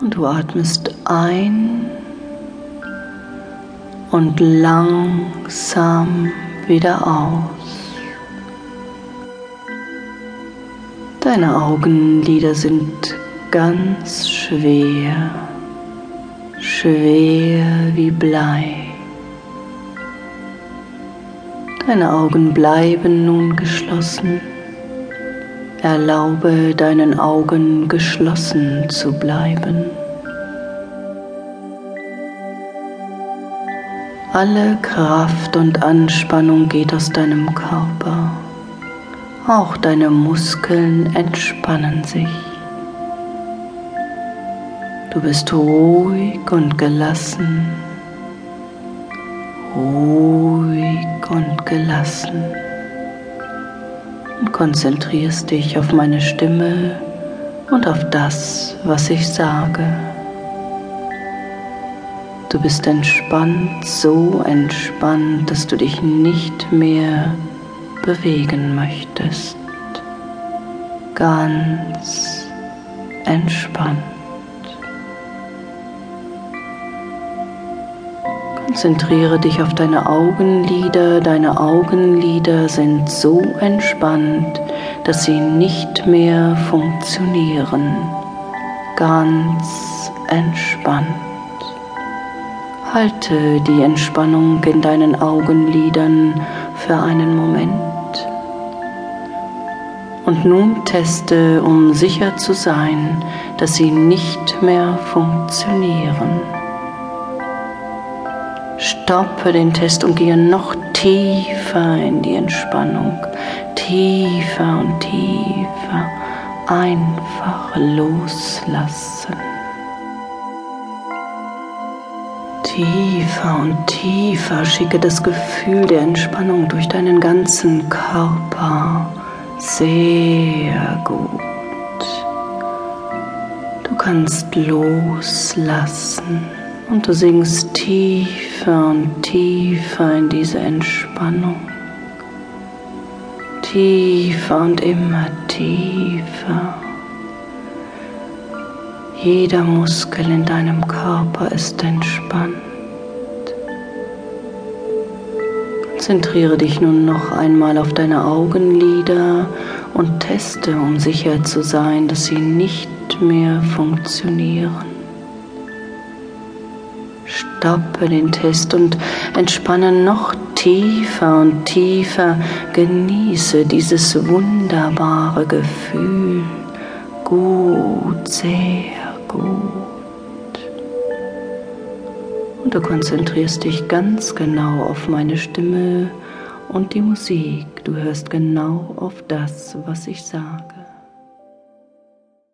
Und du atmest ein und langsam wieder aus. Deine Augenlider sind ganz schwer, schwer wie Blei. Deine Augen bleiben nun geschlossen. Erlaube deinen Augen geschlossen zu bleiben. Alle Kraft und Anspannung geht aus deinem Körper. Auch deine Muskeln entspannen sich. Du bist ruhig und gelassen. Ruhig und gelassen. Und konzentrierst dich auf meine Stimme und auf das, was ich sage. Du bist entspannt, so entspannt, dass du dich nicht mehr bewegen möchtest. Ganz entspannt. Konzentriere dich auf deine Augenlider. Deine Augenlider sind so entspannt, dass sie nicht mehr funktionieren. Ganz entspannt. Halte die Entspannung in deinen Augenlidern für einen Moment. Und nun teste, um sicher zu sein, dass sie nicht mehr funktionieren. Stoppe den Test und gehe noch tiefer in die Entspannung. Tiefer und tiefer. Einfach loslassen. Tiefer und tiefer schicke das Gefühl der Entspannung durch deinen ganzen Körper. Sehr gut. Du kannst loslassen und du sinkst tiefer und tiefer in diese Entspannung. Tiefer und immer tiefer. Jeder Muskel in deinem Körper ist entspannt. Konzentriere dich nun noch einmal auf deine Augenlider und teste, um sicher zu sein, dass sie nicht mehr funktionieren. Stoppe den Test und entspanne noch tiefer und tiefer. Genieße dieses wunderbare Gefühl. Gut, sehr gut. Und du konzentrierst dich ganz genau auf meine Stimme und die Musik. Du hörst genau auf das, was ich sage.